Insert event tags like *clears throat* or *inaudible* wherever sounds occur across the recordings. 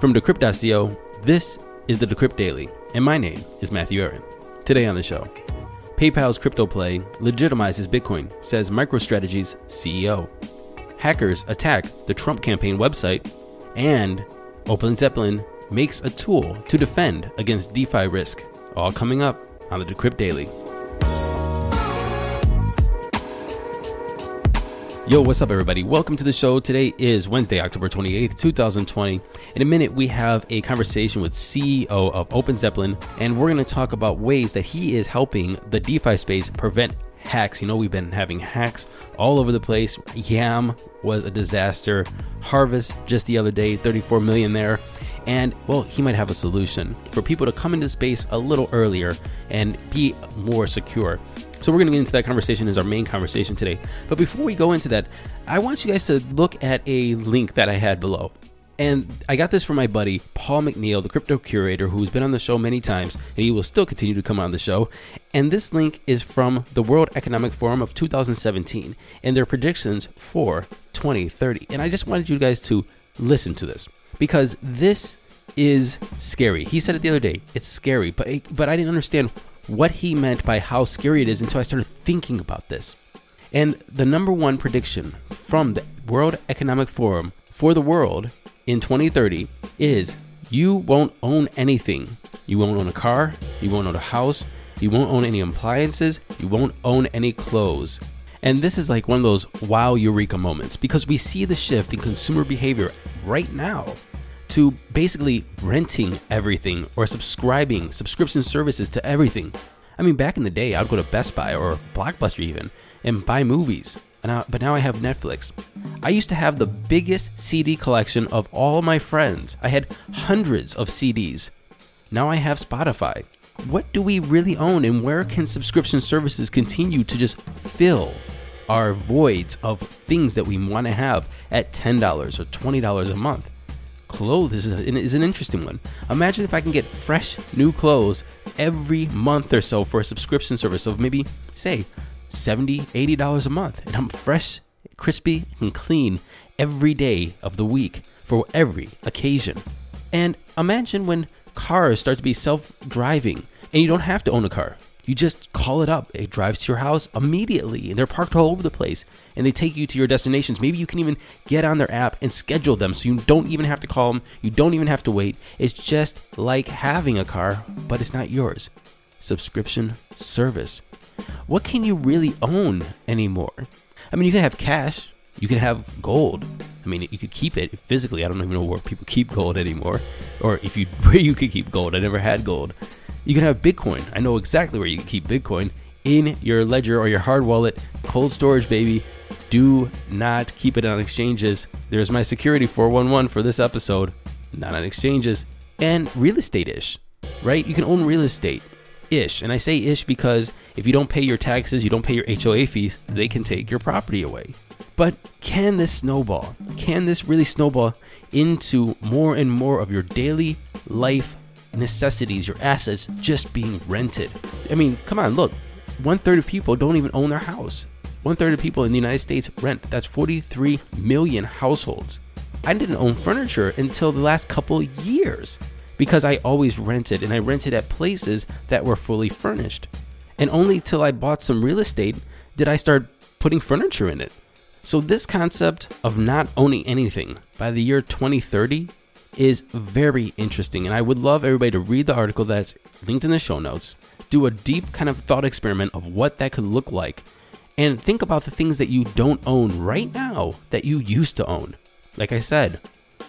From Decrypt.co, this is the Decrypt Daily, and my name is Matthew Aaron. Today on the show, PayPal's crypto play legitimizes Bitcoin, says MicroStrategy's CEO. Hackers attack the Trump campaign website, and Open Zeppelin makes a tool to defend against DeFi risk. All coming up on the Decrypt Daily. Yo, what's up, everybody? Welcome to the show. Today is Wednesday, October 28th, 2020. In a minute, we have a conversation with CEO of Open Zeppelin, and we're going to talk about ways that he is helping the DeFi space prevent hacks. You know, we've been having hacks all over the place. Yam was a disaster. Harvest just the other day, 34 million there. And well, he might have a solution for people to come into space a little earlier and be more secure. So we're going to get into that conversation as our main conversation today. But before we go into that, I want you guys to look at a link that I had below. And I got this from my buddy Paul McNeil, the crypto curator, who's been on the show many times, and he will still continue to come on the show. And this link is from the World Economic Forum of 2017 and their predictions for 2030. And I just wanted you guys to listen to this because this is scary. He said it the other day. It's scary, but but I didn't understand what he meant by how scary it is until I started thinking about this. And the number one prediction from the World Economic Forum for the world in 2030 is you won't own anything. You won't own a car, you won't own a house, you won't own any appliances, you won't own any clothes. And this is like one of those wow eureka moments because we see the shift in consumer behavior right now to basically renting everything or subscribing subscription services to everything. I mean, back in the day, I'd go to Best Buy or Blockbuster even and buy movies. I, but now I have Netflix. I used to have the biggest CD collection of all my friends. I had hundreds of CDs. Now I have Spotify. What do we really own, and where can subscription services continue to just fill our voids of things that we want to have at $10 or $20 a month? Clothes is, a, is an interesting one. Imagine if I can get fresh new clothes every month or so for a subscription service of maybe, say, 70 $80 a month. And I'm fresh, crispy, and clean every day of the week for every occasion. And imagine when cars start to be self driving and you don't have to own a car. You just call it up. It drives to your house immediately, and they're parked all over the place, and they take you to your destinations. Maybe you can even get on their app and schedule them so you don't even have to call them. You don't even have to wait. It's just like having a car, but it's not yours. Subscription service. What can you really own anymore? I mean, you can have cash, you can have gold. I mean, you could keep it physically. I don't even know where people keep gold anymore, or if you *laughs* where you could keep gold. I never had gold. You can have Bitcoin. I know exactly where you can keep Bitcoin in your ledger or your hard wallet. Cold storage, baby. Do not keep it on exchanges. There's my security 411 for this episode. Not on exchanges. And real estate ish, right? You can own real estate ish. And I say ish because if you don't pay your taxes, you don't pay your HOA fees, they can take your property away. But can this snowball? Can this really snowball into more and more of your daily life necessities, your assets just being rented. I mean, come on, look, one third of people don't even own their house. One third of people in the United States rent. That's 43 million households. I didn't own furniture until the last couple years because I always rented and I rented at places that were fully furnished. And only till I bought some real estate did I start putting furniture in it. So, this concept of not owning anything by the year 2030 is very interesting. And I would love everybody to read the article that's linked in the show notes, do a deep kind of thought experiment of what that could look like, and think about the things that you don't own right now that you used to own. Like I said,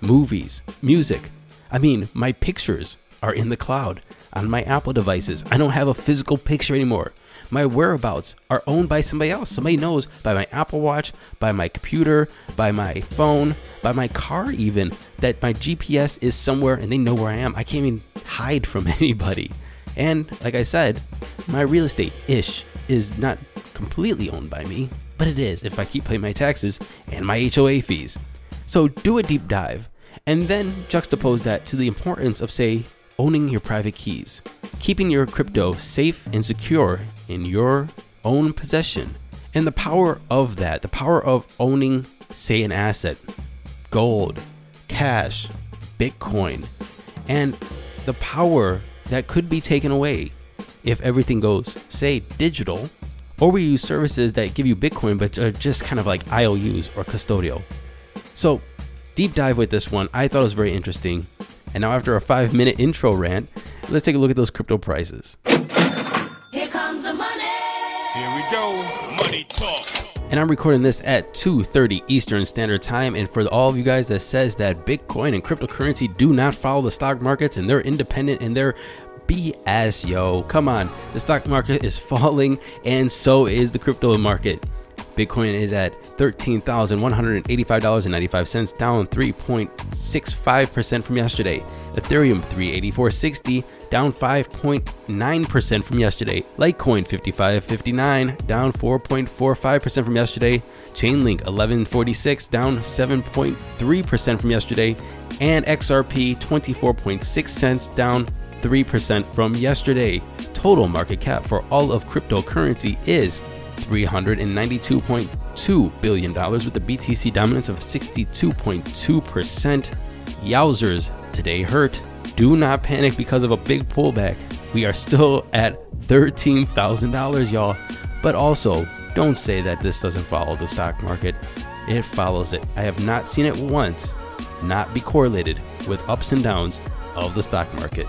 movies, music. I mean, my pictures are in the cloud. on my Apple devices. I don't have a physical picture anymore. My whereabouts are owned by somebody else. Somebody knows by my Apple Watch, by my computer, by my phone, by my car, even that my GPS is somewhere and they know where I am. I can't even hide from *laughs* anybody. And like I said, my real estate ish is not completely owned by me, but it is if I keep paying my taxes and my HOA fees. So do a deep dive and then juxtapose that to the importance of, say, owning your private keys, keeping your crypto safe and secure in your own possession, and the power of that, the power of owning, say, an asset, gold, cash, Bitcoin, and the power that could be taken away if everything goes, say, digital, or we use services that give you Bitcoin but are just kind of like IOUs or custodial. So, deep dive with this one. I thought it was very interesting. And now, after a five minute intro rant, let's take a look at those crypto prices. Go. Money talk. And I'm recording this at 2:30 Eastern Standard Time. And for all of you guys that says that Bitcoin and cryptocurrency do not follow the stock markets and they're independent and they're BS, yo. Come on. The stock market is *laughs* falling and so is the crypto market. Bitcoin is at $13,185.95, down 3.65% from yesterday. Ethereum 384.60, down 5.9% from yesterday. Litecoin 55.59, down 4.45% from yesterday. Chainlink 1146, down 7.3% from yesterday. And XRP 24.6 cents, down 3% from yesterday. Total market cap for all of cryptocurrency is $392.2 billion with the BTC dominance of 62.2%. Yowzers, today hurt. Do not panic because of a big pullback. We are still at $13,000, y'all. But also, don't say that this doesn't follow the stock market. It follows it. I have not seen it once not be correlated with ups and downs of the stock market.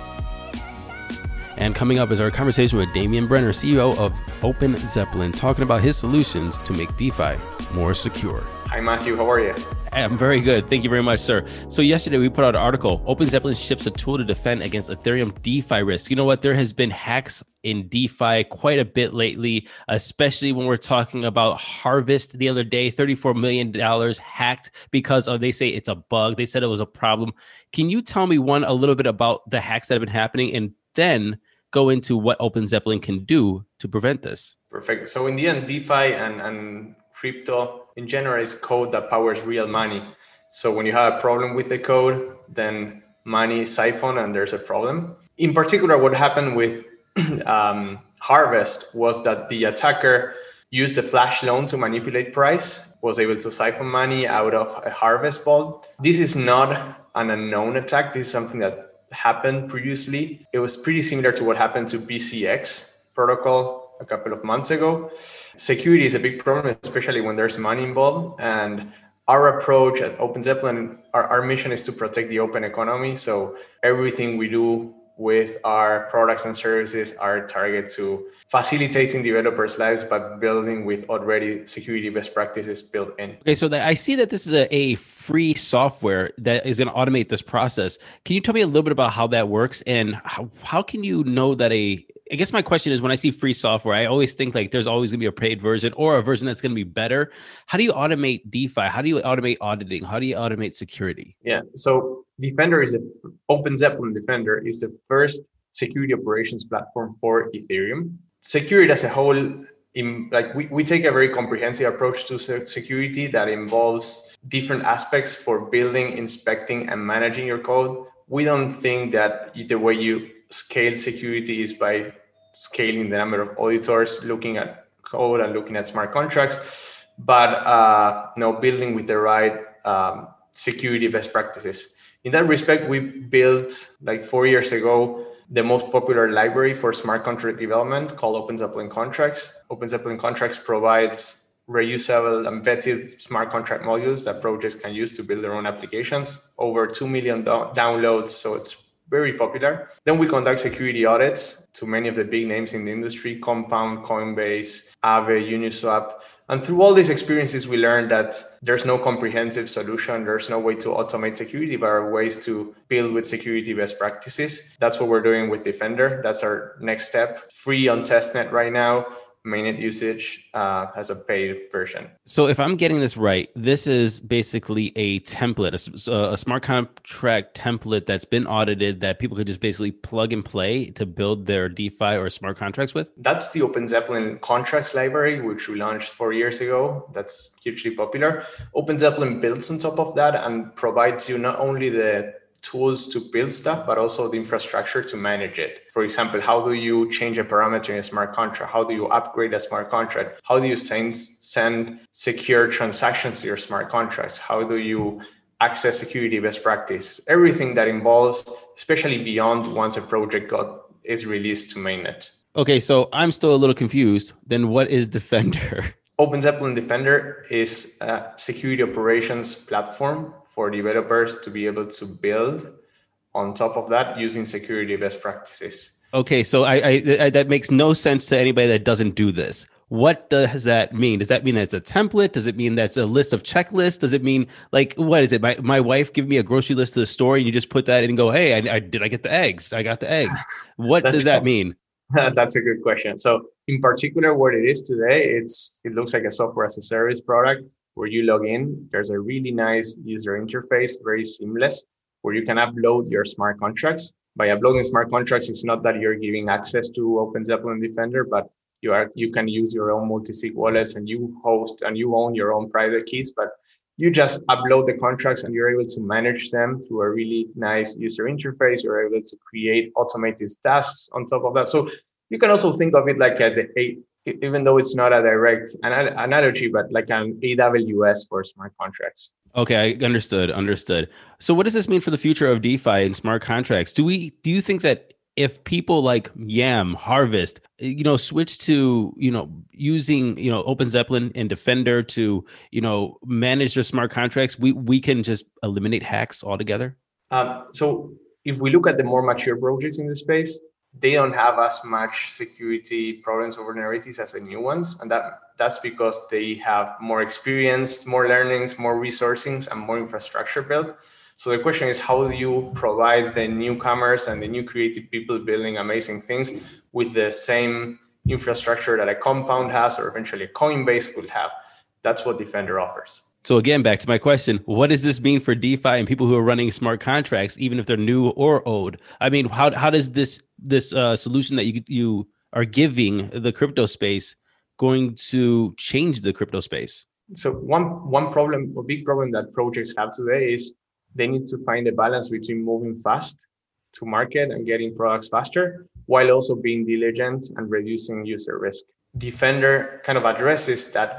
And coming up is our conversation with Demian Brener, CEO of Open Zeppelin, talking about his solutions to make DeFi more secure. Hi, Matthew. How are you? I'm very good. Thank you very much, sir. So yesterday we put out an article. Open Zeppelin ships a tool to defend against Ethereum DeFi risk. You know what? There has been hacks in DeFi quite a bit lately, especially when we're talking about Harvest the other day, $34 million hacked because of they say it's a bug. They said it was a problem. Can you tell me one a little bit about the hacks that have been happening and then go into what Open Zeppelin can do to prevent this? Perfect. So in the end, DeFi and, and crypto in general is code that powers real money. So when you have a problem with the code, then money is siphoned and there's a problem. In particular, what happened with *clears throat* um, Harvest was that the attacker used the flash loan to manipulate price, was able to siphon money out of a Harvest vault. This is not an unknown attack. This is something that happened previously. It was pretty similar to what happened to bZx protocol a couple of months ago. Security is a big problem, especially when there's money involved. And our approach at Open Zeppelin, our, our mission is to protect the open economy. So everything we do with our products and services are targeted to facilitating developers' lives, but building with already security best practices built in. Okay, so I see that this is a, a free software that is going to automate this process. Can you tell me a little bit about how that works and how, how can you know that a I guess my question is when I see free software, I always think like there's always going to be a paid version or a version that's going to be better. How do you automate DeFi? How do you automate auditing? How do you automate security? Yeah. So Defender is a Open Zeppelin Defender is the first security operations platform for Ethereum. Security as a whole, in, like we, we take a very comprehensive approach to security that involves different aspects for building, inspecting, and managing your code. We don't think that the way you scale security is by scaling the number of auditors looking at code and looking at smart contracts, but uh, you know, building with the right um, security best practices. In that respect, we built like four years ago the most popular library for smart contract development called Open Zeppelin Contracts. Open Zeppelin Contracts provides reusable and vetted smart contract modules that projects can use to build their own applications. Over 2 million do- downloads, so it's very popular. Then we conduct security audits to many of the big names in the industry Compound, Coinbase, Aave, Uniswap. And through all these experiences, we learned that there's no comprehensive solution. There's no way to automate security, but there are ways to build with security best practices. That's what we're doing with Defender. That's our next step. Free on testnet right now mainnet usage uh, has a paid version. So, if I'm getting this right, this is basically a template, a, a, smart contract template that's been audited that people could just basically plug and play to build their DeFi or smart contracts with. That's the Open Zeppelin contracts library, which we launched four years ago. That's hugely popular. Open Zeppelin builds on top of that and provides you not only the tools to build stuff, but also the infrastructure to manage it. For example, how do you change a parameter in a smart contract? How do you upgrade a smart contract? How do you send, send secure transactions to your smart contracts? How do you access security best practice? Everything that involves, especially beyond once a project got is released to mainnet. Okay, so I'm still a little confused. Then what is Defender? *laughs* Open Zeppelin Defender is a security operations platform for developers to be able to build on top of that using security best practices. Okay, so I, I, I, that makes no sense to anybody that doesn't do this. What does that mean? Does that mean that it's a template? Does it mean that's a list of checklists? Does it mean like what is it? My my wife give me a grocery list to the store, and you just put that in and go, "Hey, I, I did I get the eggs? I got the eggs." What does that *laughs* mean? That's a good question. So, in particular, what it is today, it's it looks like a software as a service product where you log in. There's a really nice user interface, very seamless, where you can upload your smart contracts. By uploading smart contracts, it's not that you're giving access to Open Zeppelin Defender, but you are you can use your own multi-sig wallets and you host and you own your own private keys. But you just upload the contracts and you're able to manage them through a really nice user interface. You're able to create automated tasks on top of that. So you can also think of it like a, a even though it's not a direct analogy, but like an AWS for smart contracts. Okay, I understood. Understood. So, what does this mean for the future of DeFi and smart contracts? Do we do you think that if people like Yam, Harvest, you know, switch to you know using you know Open Zeppelin and Defender to you know manage their smart contracts, we we can just eliminate hacks altogether. Um, so, if we look at the more mature projects in the space, they don't have as much security problems or vulnerabilities as the new ones and that that's because they have more experience more learnings more resourcing and more infrastructure built. So the question is how do you provide the newcomers and the new creative people building amazing things with the same infrastructure that a compound has or eventually a coinbase could have? That's what defender offers. So again, back to my question: What does this mean for DeFi and people who are running smart contracts, even if they're new or old? I mean, how how does this this uh, solution that you you are giving the crypto space going to change the crypto space? So one one problem, a big problem that projects have today is they need to find a balance between moving fast to market and getting products faster, while also being diligent and reducing user risk. Defender kind of addresses that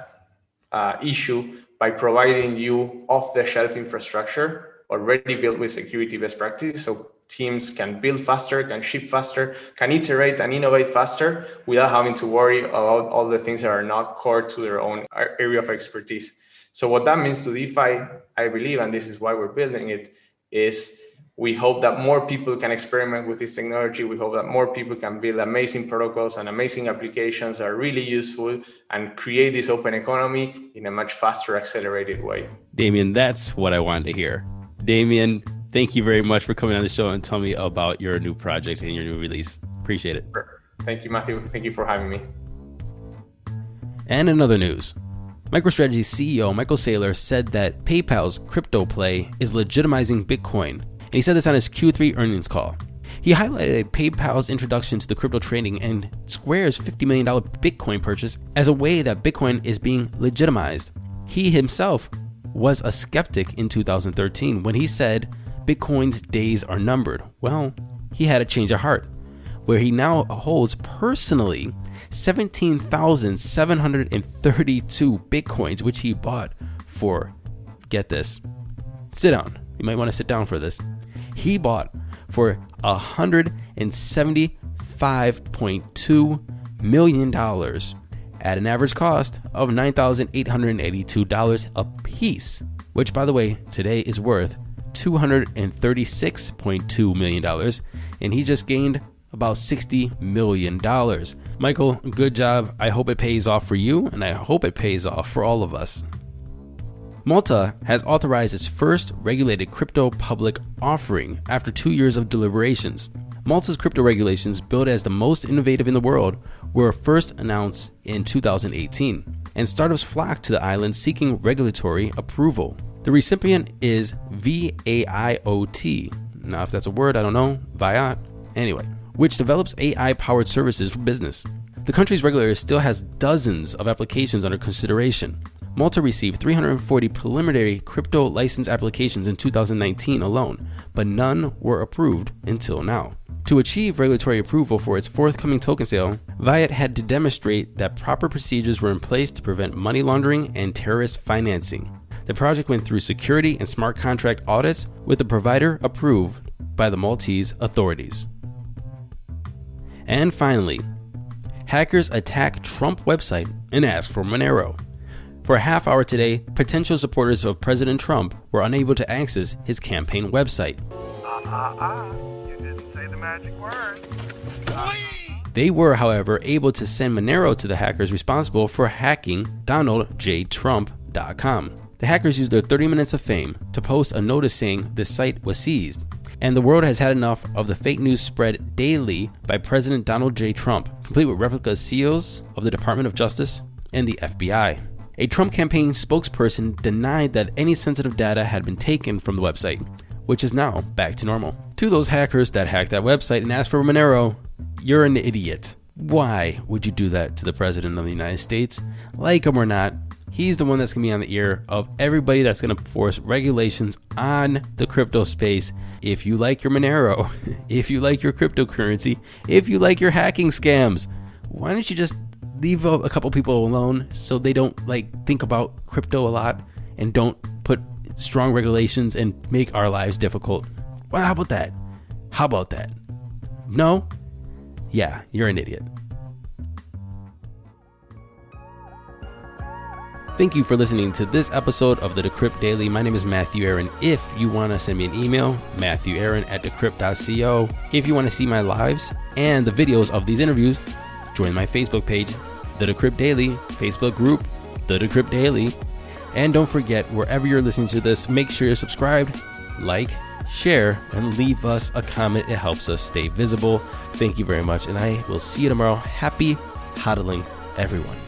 uh, issue by providing you off-the-shelf infrastructure already built with security best practices. So teams can build faster, can ship faster, can iterate and innovate faster without having to worry about all the things that are not core to their own area of expertise. So what that means to DeFi, I believe, and this is why we're building it, is we hope that more people can experiment with this technology. We hope that more people can build amazing protocols and amazing applications that are really useful and create this open economy in a much faster, accelerated way. Demian, that's what I wanted to hear. Demian, thank you very much for coming on the show and tell me about your new project and your new release. Appreciate it. Thank you, Matthew. Thank you for having me. And in other news, MicroStrategy CEO Michael Saylor said that PayPal's crypto play is legitimizing Bitcoin, and he said this on his Q3 earnings call. He highlighted PayPal's introduction to the crypto trading and Square's $50 million Bitcoin purchase as a way that Bitcoin is being legitimized. He himself was a skeptic in 2013 when he said Bitcoin's days are numbered. Well, he had a change of heart, where he now holds personally 17,732 Bitcoins, which he bought for, get this, sit down. You might want to sit down for this. He bought for $175.2 million at an average cost of $9,882 a piece, which, by the way, today is worth $236.2 million, and he just gained about $60 million. Michael, good job. I hope it pays off for you, and I hope it pays off for all of us. Malta has authorized its first regulated crypto public offering after two years of deliberations. Malta's crypto regulations, billed as the most innovative in the world, were first announced in 2018, and startups flocked to the island seeking regulatory approval. The recipient is VAIOT. Now, if that's a word, I don't know. Viat. Anyway, which develops AI powered services for business. The country's regulator still has dozens of applications under consideration. Malta received 340 preliminary crypto license applications in 2019 alone, but none were approved until now. To achieve regulatory approval for its forthcoming token sale, Viat had to demonstrate that proper procedures were in place to prevent money laundering and terrorist financing. The project went through security and smart contract audits with the provider approved by the Maltese authorities. And finally, hackers attack Trump website and ask for Monero. For a half hour today, potential supporters of President Trump were unable to access his campaign website. Ah, ah. You didn't say the magic word. They were, however, able to send Monero to the hackers responsible for hacking DonaldJTrump.com. The hackers used their 30 minutes of fame to post a notice saying the site was seized. And the world has had enough of the fake news spread daily by President Donald J. Trump, complete with replica seals of the Department of Justice and the FBI. A Trump campaign spokesperson denied that any sensitive data had been taken from the website, which is now back to normal. To those hackers that hacked that website and asked for Monero, you're an idiot. Why would you do that to the President of the United States? Like him or not, he's the one that's going to be on the ear of everybody that's going to force regulations on the crypto space. If you like your Monero, *laughs* if you like your cryptocurrency, if you like your hacking scams, why don't you just leave a, a couple people alone so they don't like think about crypto a lot and don't put strong regulations and make our lives difficult? Well, how about that? How about that? No? Yeah, you're an idiot. Thank you for listening to this episode of the Decrypt Daily. My name is Matthew Aaron. If you want to send me an email, Matthew Aaron at decrypt.co. If you want to see my lives and the videos of these interviews, join my Facebook page, The Decrypt Daily, Facebook group, The Decrypt Daily. And don't forget, wherever you're listening to this, make sure you're subscribed, like, share, and leave us a comment. It helps us stay visible. Thank you very much, and I will see you tomorrow. Happy hodling, everyone.